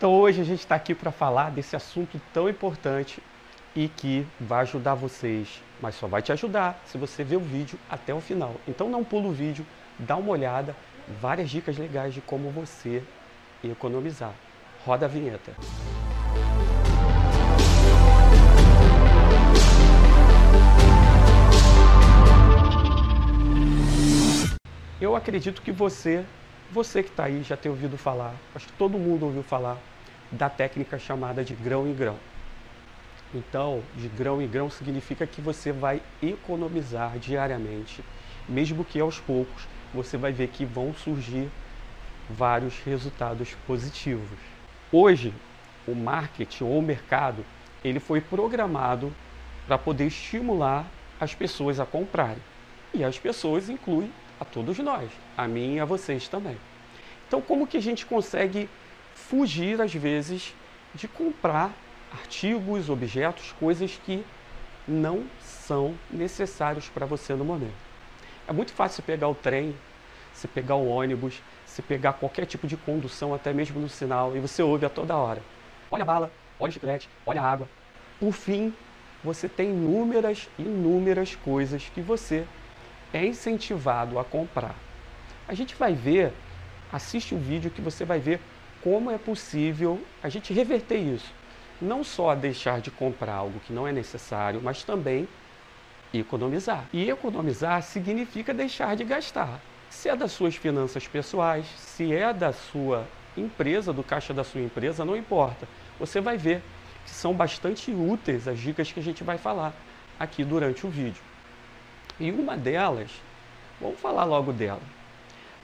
Então hoje a gente está aqui para falar desse assunto tão importante e que vai ajudar vocês, mas só vai te ajudar se você ver o vídeo até o final. Então não pula o vídeo, dá uma olhada, várias dicas legais de como você economizar. Roda a vinheta. Eu acredito que você, você que está aí, já tem ouvido falar, acho que todo mundo ouviu falar da técnica chamada de grão em grão. Então, de grão em grão significa que você vai economizar diariamente, mesmo que aos poucos você vai ver que vão surgir vários resultados positivos. Hoje, o marketing ou o mercado, ele foi programado para poder estimular as pessoas a comprarem. E as pessoas incluem a todos nós, a mim e a vocês também. Então, como que a gente consegue fugir, às vezes, de comprar artigos, objetos, coisas que não são necessários para você no momento? É muito fácil pegar o trem, se pegar o ônibus, se pegar qualquer tipo de condução, até mesmo no sinal, e você ouve a toda hora. Olha a bala, olha o chiclete, olha a água. Por fim, você tem inúmeras, inúmeras coisas que você é incentivado a comprar. A gente vai ver, assiste o vídeo que você vai ver como é possível a gente reverter isso. Não só deixar de comprar algo que não é necessário, mas também economizar. E economizar significa deixar de gastar. Se é das suas finanças pessoais, se é da sua empresa, do caixa da sua empresa, não importa. Você vai ver que são bastante úteis as dicas que a gente vai falar aqui durante o vídeo. E uma delas, vamos falar logo dela.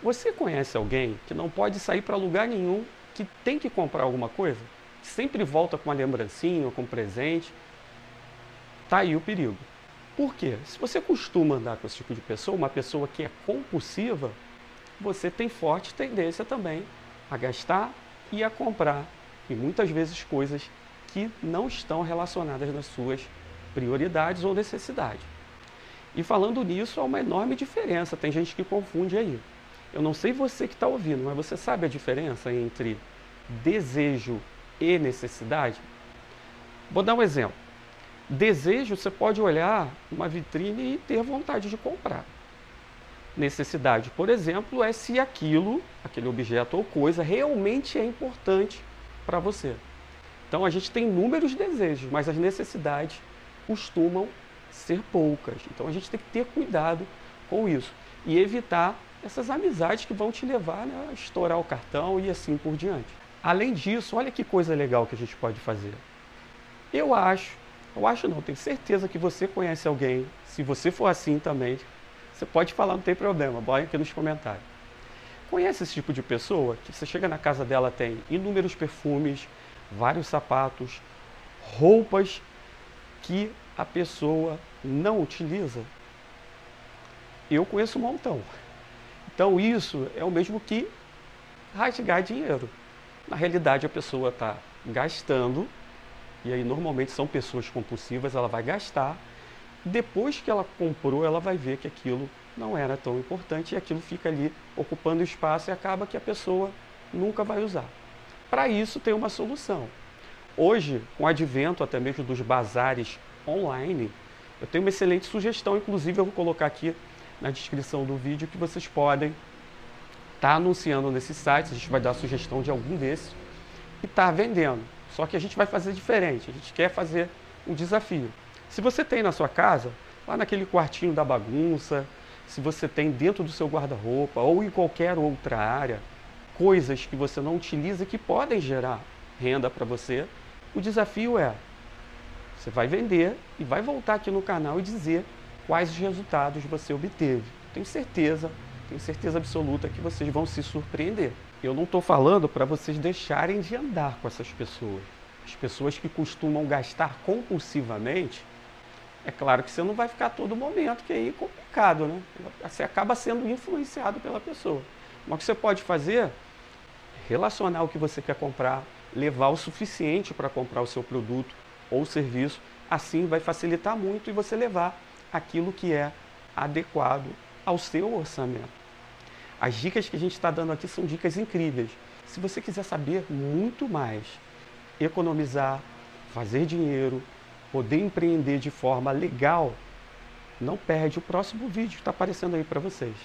Você conhece alguém que não pode sair para lugar nenhum, que tem que comprar alguma coisa? Sempre volta com uma lembrancinha, com um presente? Tá aí o perigo. Por quê? Se você costuma andar com esse tipo de pessoa, uma pessoa que é compulsiva, você tem forte tendência também a gastar e a comprar, e muitas vezes coisas que não estão relacionadas nas suas prioridades ou necessidades. E falando nisso, há uma enorme diferença. Tem gente que confunde aí. Eu não sei você que está ouvindo, mas você sabe a diferença entre desejo e necessidade? Vou dar um exemplo. Desejo, você pode olhar uma vitrine e ter vontade de comprar. Necessidade, por exemplo, é se aquilo, aquele objeto ou coisa, realmente é importante para você. Então a gente tem inúmeros desejos, mas as necessidades costumam ser poucas. Então a gente tem que ter cuidado com isso e evitar essas amizades que vão te levar né, a estourar o cartão e assim por diante. Além disso, olha que coisa legal que a gente pode fazer. Eu acho, eu acho não, tenho certeza que você conhece alguém, se você for assim também, você pode falar, não tem problema, bora aqui nos comentários. Conhece esse tipo de pessoa que você chega na casa dela, tem inúmeros perfumes, vários sapatos, roupas que a pessoa não utiliza? Eu conheço um montão. Então isso é o mesmo que rasgar dinheiro. Na realidade a pessoa está gastando, e aí normalmente são pessoas compulsivas, ela vai gastar. Depois que ela comprou, ela vai ver que aquilo não era tão importante e aquilo fica ali ocupando espaço e acaba que a pessoa nunca vai usar. Para isso tem uma solução. Hoje, com o advento até mesmo dos bazares online, eu tenho uma excelente sugestão, inclusive eu vou colocar aqui na descrição do vídeo que vocês podem estar tá anunciando nesses sites, a gente vai dar sugestão de algum desses e estar tá vendendo. Só que a gente vai fazer diferente, a gente quer fazer um desafio. Se você tem na sua casa, lá naquele quartinho da bagunça, se você tem dentro do seu guarda-roupa ou em qualquer outra área, coisas que você não utiliza que podem gerar renda para você, o desafio é você vai vender e vai voltar aqui no canal e dizer quais os resultados você obteve. Tenho certeza, tenho certeza absoluta que vocês vão se surpreender. Eu não estou falando para vocês deixarem de andar com essas pessoas. As pessoas que costumam gastar compulsivamente, é claro que você não vai ficar todo momento, que aí é complicado, né? Você acaba sendo influenciado pela pessoa. Mas o que você pode fazer relacionar o que você quer comprar, levar o suficiente para comprar o seu produto, ou serviço, assim vai facilitar muito e você levar aquilo que é adequado ao seu orçamento. As dicas que a gente está dando aqui são dicas incríveis. Se você quiser saber muito mais, economizar, fazer dinheiro, poder empreender de forma legal, não perde o próximo vídeo que está aparecendo aí para vocês.